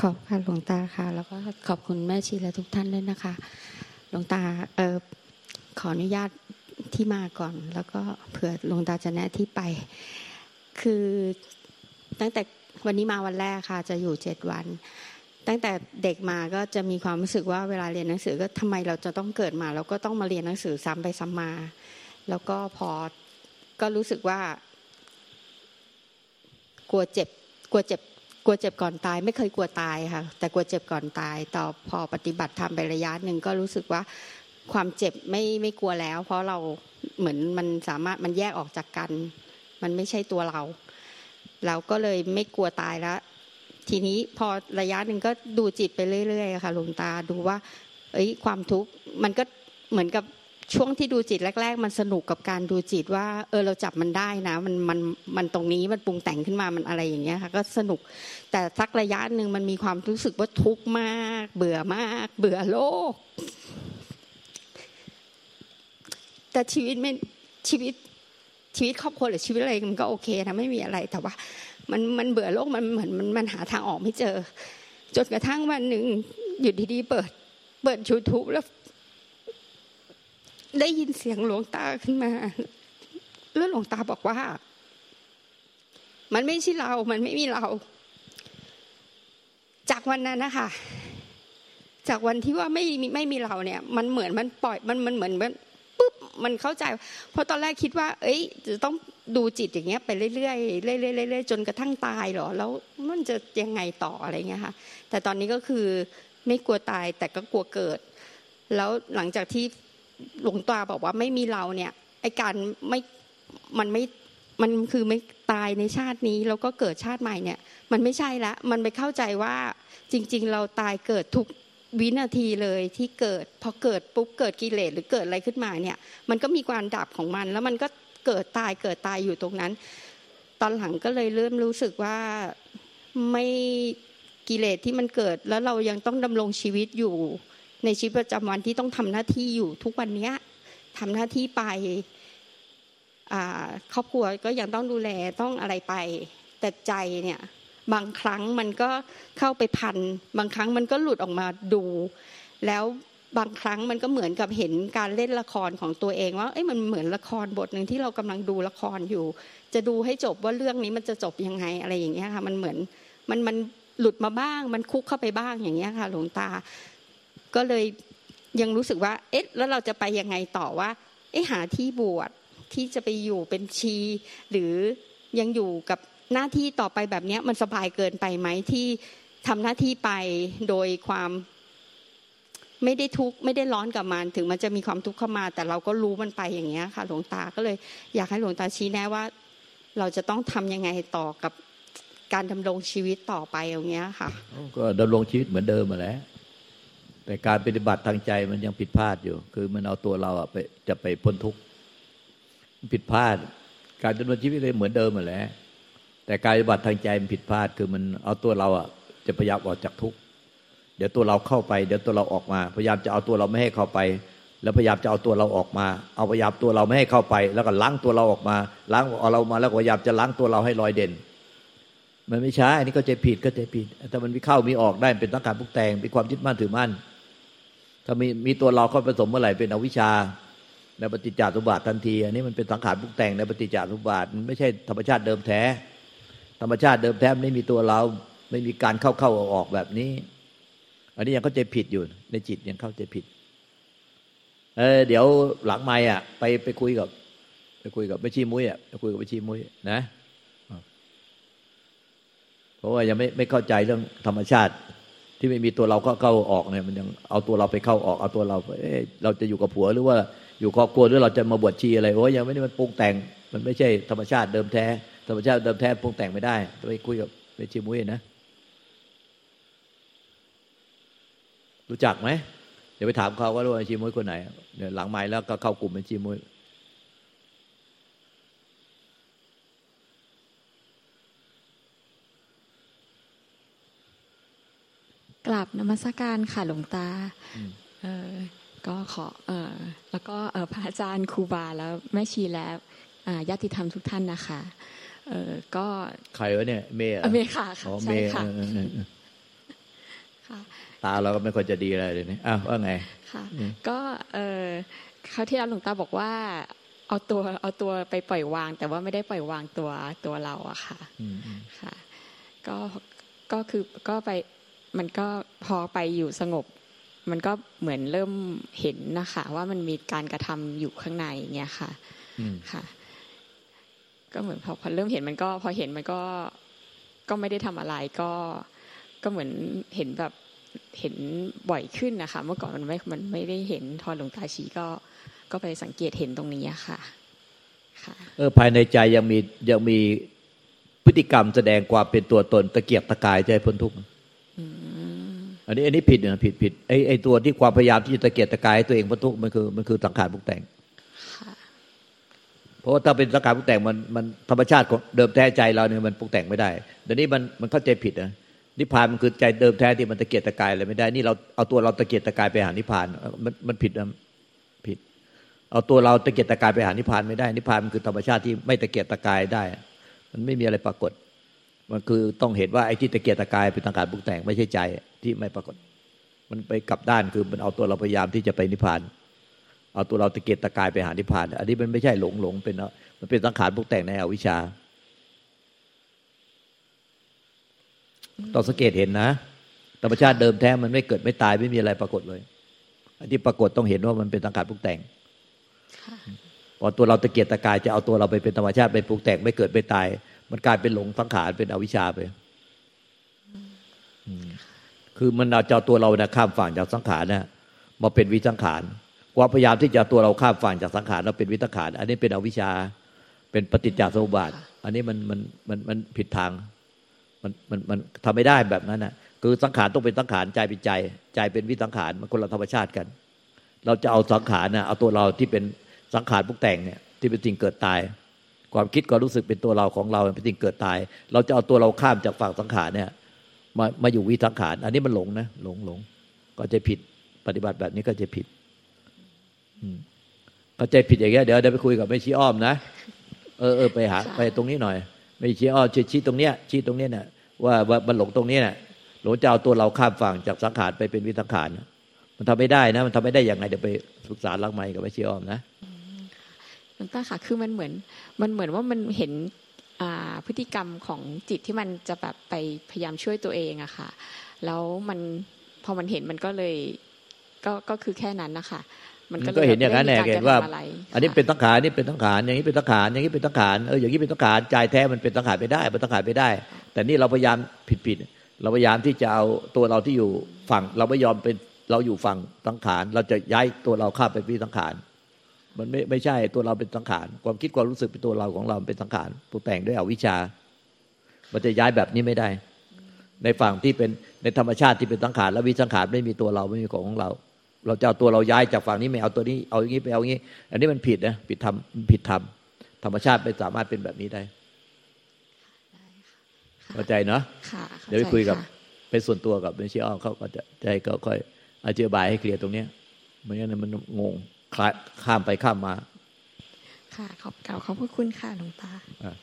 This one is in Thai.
ขอบค่ะหลวงตาค่ะ แล้วก็ขอบคุณแม่ชีและทุกท่านด้วยนะคะ หลวงตาเออขออนุญาตที่มาก่อน แล้วก็เผื่อหลวงตาจะแนะที่ไป คือตั้งแต่วันนี้มาวันแรกค่ะ จะอยู่เจ็ดวัน ตั้งแต่เด็กมาก็จะมีความรู้สึกว่าเวลาเรียนหนังสือก็ทำไมเราจะต้องเกิดมาเราก็ต้องมาเรียนหนังสือซ้ำไปซ้ำมา แล้วก็พอก็รู้สึกว่ากลัวเจ็บกลัวเจ็บ กลัวเจ็บก่อนตาย ไม่เคยกลัวตายค่ะ แต่กลัวเจ็บก่อนตาย ต่อพอปฏิบัติทำไประยะหนึ่งก็รู้สึกว่าความเจ็บไม่ไม่กลัวแล้ว เพราะเราเหมือนมันสามารถมันแยกออกจากกัน มันไม่ใช่ตัวเรา เราก็เลยไม่กลัวตายแล้วทีนี้พอระยะหนึ่งก็ดูจิตไปเรื่อยๆค่ะหลวงตาดูว่า เอ้ยความทุกข์มันก็เหมือนกับ ช่วงที่ดูจิตแรก ๆ มันสนุกกับการดูจิตว่า เออเราจับมันได้นะ มันมันมันตรงนี้มันปรุงแต่งขึ้นมามันอะไรอย่างเงี้ยค่ะก็สนุกแต่สักระยะหนึ่งมันมีความรู้สึกว่าทุกข์มาก เบื่อมาก เบื่อโลก แต่ชีวิตไม่ชีวิตชีวิตครอบครัวหรือชีวิตอะไรมันก็โอเคนะไม่มีอะไรแต่ว่า มันมันเบื่อโลกมันเหมือนมันมันหาทางออกไม่เจอจนกระทั่งวันหนึ่งอยู่ดีๆเปิด เปิดยูทูบแล้ว ได้ยินเสียงหลวงตาขึ้นมา แล้วหลวงตาบอกว่า มันไม่ใช่เรา มันไม่มีเรา จากวันนั้นนะคะ จากวันที่ว่าไม่ไม่มีเราเนี่ย มันเหมือนมันปล่อย มันมันเหมือนมันปุ๊บ มันเข้าใจ เพราะตอนแรกคิดว่า เอ้ย จะต้องดูจิตอย่างเงี้ยไปเรื่อยๆเรื่อยๆเรื่อยๆจนกระทั่งตายหรอ แล้วมันจะยังไงต่ออะไรเงี้ยค่ะ แต่ตอนนี้ก็คือไม่กลัวตายแต่ก็กลัวเกิด แล้วหลังจากที่ หลวงตาบอกว่าไม่มีเราเนี่ยไอการไม่มันไม่มันคือไม่ตายในชาตินี้แล้วก็เกิดชาติใหม่เนี่ย มันไม่ใช่ละมันไปเข้าใจว่าจริง ๆ เราตายเกิดทุกวินาทีเลยที่เกิดพอเกิดปุ๊บเกิดกิเลสหรือเกิดอะไรขึ้นมาเนี่ย มันก็มีการดับของมัน แล้วมันก็เกิดตายเกิดตายอยู่ตรงนั้น ตอนหลังก็เลยเริ่มรู้สึกว่าไม่กิเลสที่มันเกิด แล้วเรายังต้องดำรงชีวิตอยู่ ในชีวิตประจำวันที่ต้องทำหน้าที่อยู่ทุกวันนี้ทำหน้าที่ไปครอบครัวก็ยังต้องดูแลต้องอะไรไป แต่ใจเนี่ยบางครั้งมันก็เข้าไปพัน บางครั้งมันก็หลุดออกมาดู แล้วบางครั้งมันก็เหมือนกับเห็นการเล่นละครของตัวเองว่าเอ้ยมันเหมือนละครบทหนึ่งที่เรากำลังดูละครอยู่ จะดูให้จบว่าเรื่องนี้มันจะจบยังไงอะไรอย่างเงี้ยค่ะ มันเหมือนมันมันหลุดมาบ้าง มันคุกเข้าไปบ้างอย่างเงี้ยค่ะ หลวงตา ก็เลยยังรู้สึกว่า เอ๊ะ แล้วเราจะไปยังไงต่อว่า เอ๊ะ หาที่บวชที่จะไปอยู่เป็นชี หรือยังอยู่กับหน้าที่ต่อไปแบบนี้มันสบายเกินไปไหมที่ทำหน้าที่ไปโดยความไม่ได้ทุกข์ไม่ได้ร้อนกับมันถึงมันจะมีความทุกข์เข้ามา แต่เราก็รู้มันไปอย่างเงี้ยค่ะ หลวงตาก็เลย อยากให้หลวงตาชี้แนะว่า เราจะต้องทำยังไงต่อกับการดำรงชีวิตต่อไปอย่างเงี้ยค่ะ ก็ดำรงชีวิตเหมือนเดิมมาแล้ว แต่การปฏิบัติทางใจมันยังผิดพลาดอยู่ คือมันเอาตัวเราอะไปจะไปพ้นทุกข์ผิดพลาด การดำเนินชีวิตเลยเหมือนเดิมมาแล้วแต่การปฏิบัติทางใจมันผิดพลาด คือมันเอาตัวเราอะจะพยายามออกจากทุกข์เดี๋ยวตัวเราเข้าไป เดี๋ยวตัวเราออกมา พยายามจะเอาตัวเราไม่ให้เข้าไป แล้วพยายามจะเอาตัวเราออกมา เอาพยายามตัวเราไม่ให้เข้าไป แล้วก็ล้างตัวเราออกมา ล้างเอาเรามาแล้วพยายามจะล้างตัวเราให้ลอยเด่นมันไม่ใช่อันนี้ก็ใจผิดก็ใจผิด แต่มันมีเข้ามีออกได้เป็นต้องการพุกแต่งเป็นความยึดมั่นถือมั่น ถ้ามีมีตัวเราเข้าผสมเมื่อไหร่เป็นอวิชชาในปฏิจจสมบัติทันทีอันนี้มันเป็นสังขารปรุงแต่งในปฏิจจสมบัติมันไม่ใช่ธรรมชาติเดิมแท้ ธรรมชาติเดิมแท้ไม่มีตัวเรา ไม่มีการเข้าเข้าออกออกแบบนี้ อันนี้ยังเข้าใจผิดอยู่ ในจิตยังเข้าใจผิด เออเดี๋ยวหลังไม่อะ ไปไปคุยกับ ไปคุยกับไปชีมุ้ยอะไปคุยกับไปชีมุ้ยนะเพราะว่ายังไม่ไม่เข้าใจเรื่องธรรมชาติ ที่ไม่มีตัวเราก็เข้าออกเนี่ยมันยังเอาตัวเราไปเข้าออกเอาตัวเราเอ๊เราจะอยู่กับผัวหรือว่าอยู่ครอบครัวหรือเราจะมาบวชชีอะไรโอ้ยยังไม่ได้มันปรุงแต่ง มันไม่ใช่ธรรมชาติเดิมแท้ ธรรมชาติเดิมแท้ปรุงแต่งไม่ได้ไปคุยกับไปชิมุ้ยนะรู้จักไหมเดี๋ยวไปถามเขาว่ารู้ว่าชิมุ้ยคนไหนเดี๋ยวหลังไม้แล้วก็เข้ากลุ่มเป็นชิมุ้ย กลับนมัสการค่ะหลวงตา เออก็ขอเออแล้วก็เออพระอาจารย์ครูบาแล้วแม่ชีแล้วญาติธรรมทุกท่านนะคะ เออก็ใครวะเนี่ยเมย์เมย์ค่ะใช่ค่ะค่ะตาเราก็ไม่ค่อยจะดีอะไรเลยนี่อ้าวว่าไงค่ะอืมก็เออคราวที่แล้วหลวงตาบอกว่า เอาตัวเอาตัวไปปล่อยวาง แต่ว่าไม่ได้ปล่อยวางตัวตัวเราอะค่ะอืมอืมค่ะ ก็ก็คือก็ไป มันก็พอไปอยู่สงบ มันก็เหมือนเริ่มเห็นนะคะ ว่ามันมีการกระทำอยู่ข้างในเนี่ยค่ะอืมค่ะ ก็เหมือนพอพอเริ่มเห็นมันก็ พอเห็นมันก็ก็ไม่ได้ทำอะไรก็ก็เหมือนเห็นแบบเห็นบ่อยขึ้นนะคะ เมื่อก่อนมันไม่มันไม่ได้เห็นทอนหลวงตาชี้ก็ก็ไปสังเกตเห็นตรงนี้อะค่ะค่ะเออภายในใจยังมียังมีพฤติกรรมแสดงความเป็นตัวตนตะเกียกตะกายใจพ้นทุกข์ อืมอันนี้อันนี้ผิดนะผิดผิดไอ้ไอ้ตัวที่ความพยายามที่จะตะเกียกตะกายให้ตัวเองพ้นทุกข์มันคือมันคือสังขารปรุงแต่งค่ะเพราะว่าถ้าเป็นสังขารปรุงแต่งมันมันธรรมชาติของเดิมแท้ใจเราเนี่ยมันปรุงแต่งไม่ได้เดี๋ยวนี้มันมันเข้าใจผิดนะนิพพานมันคือใจเดิมแท้ที่มันตะเกียกตะกายอะไรไม่ได้ นี่เราเอาตัวเราตะเกียกตะกายไปหานิพพานเออมันมันผิดนะผิด เอาตัวเราตะเกียกตะกายไปหานิพพานไม่ได้ นิพพานมันคือธรรมชาติที่ไม่ตะเกียกตะกายได้ มันไม่มีอะไรปรากฏ มันคือต้องเห็นว่าไอ้ที่ตะเกียกตะกายเป็นสังขารปรุงแต่งไม่ใช่ใจที่ไม่ปรากฏ มันไปกลับด้านคือมันเอาตัวเราพยายามที่จะไปนิพพาน เอาตัวเราตะเกียกตะกายไปหานิพพาน อันนี้มันไม่ใช่หลงหลงเป็นมันเป็นสังขารปรุงแต่งในอวิชชาต้องสังเกตเห็นนะธรรมชาติเดิมแท้มันไม่เกิดไม่ตายไม่มีอะไรปรากฏเลยอันที่ปรากฏต้องเห็นว่ามันเป็นสังขารปรุงแต่งค่ะพอตัวเราตะเกียกตะกายจะเอาตัวเราไปเป็นธรรมชาติไปปรุงแต่งไม่เกิดไม่ตาย มันกลายเป็นหลงสังขารเป็นอวิชชาไปคือมันเอาเจะเอาตัวเรานะข้ามฝั่งจากสังขารนะมาเป็นวิสังขารความพยายามที่จะตัวเราข้ามฝั่งจากสังขารเราเป็นวิสังขาร อันนี้เป็นอวิชชา เป็นปฏิจจสมุปบาท อันนี้มันมันมันมันผิดทาง มันมันมันทำไม่ได้แบบนั้นนะคือสังขารต้องเป็นสังขารใจเป็นใจ ใจเป็นวิสังขารมันคนละธรรมชาติกัน เราจะเอาสังขารนะเอาตัวเราที่เป็นสังขารพวกแต่งเนี่ยที่เป็นสิ่งเกิดตาย ความคิดความรู้สึกเป็นตัวเราของเราเป็นสิ่งเกิดตาย เราจะเอาตัวเราข้ามจากฝั่งสังขารเนี่ย มามาอยู่วิสังขาร อันนี้มันหลงนะหลงหลงก็จะผิดปฏิบัติแบบนี้ก็จะผิดอืมก็ใจผิดอย่างเงี้ยเดี๋ยวเดี๋ยวไปคุยกับแม่ชีอ้อมนะเออเออไปหาค่ะไปตรงนี้หน่อยแม่ชีอ้อมชี้ชี้ตรงเนี้ยชี้ตรงเนี้ยเนี่ยว่าว่ามันหลงตรงนี้เนี่ยหลงจะเอาตัวเราข้ามฝั่งจากสังขารไปเป็นวิสังขารนะมันทำไม่ได้นะ มันทำไม่ได้อย่างไงเดี๋ยวไปศึกษาลักไม้กับแม่ชีอ้อมนะห ลวงตาค่ะคือมันเหมือนมันเหมือนว่ามันเห็นอ่าพฤติกรรมของจิตที่มันจะแบบไปพยายามช่วยตัวเองอะค่ะ แล้วมันพอมันเห็นมันก็เลยก็ก็คือแค่นั้นนะคะมันก็ก็เห็นอย่างนั้นแน่ไม่ได้มีเห็กรนว่ากระทำอะไรอันนี้ค่ะเป็นสังขารนี่เป็นสังขารอย่างนี้เป็นสังขารอย่างนี้เป็นสังขารเอออย่างนี้เป็นสังขารใจแท้มันเป็นสังขารไปได้เป็นสังขารไปได้ แต่นี่เราพยายามผิดผิดเราพยายามที่จะเอาตัวเราที่อยู่ฝั่ง เราไม่ยอมเป็นเราอยู่ฝั่งสังขารเราจะย้ายตัวเราข้ามไปวิสังขาร มันไม่ไม่ใช่ตัวเราเป็นสังขาร ความคิดความรู้สึกเป็นตัวเราของเราเป็นสังขารปรุงแต่งด้วยอวิชชา มันจะย้ายแบบนี้ไม่ได้ ในฝั่งที่เป็นในธรรมชาติที่เป็นสังขารและวิสังขารไม่มีตัวเราไม่มีของของเรา เราจะเอาตัวเราย้ายจากฝั่งนี้ไม่เอาตัวนี้เอาอย่างนี้ไปเอาอย่างนี้ อันนี้มันผิดนะผิดธรรมมันผิดธรรมธรรมชาติไม่สามารถเป็นแบบนี้ได้เข้าใจเนาะค่ะเดี๋ยวไปคุยกับข้าใจะเป็นส่วนตัวกับเมชิอ้อมเขาก็จะจะให้เขาค่อยอธิบายให้เคลียร์ตรงเนี้ยไม่งั้นมันงงคลา ข้ามไปข้ามมา ค่ะขอบกล่าวขอบพระคุณค่ะหลวงตาอะ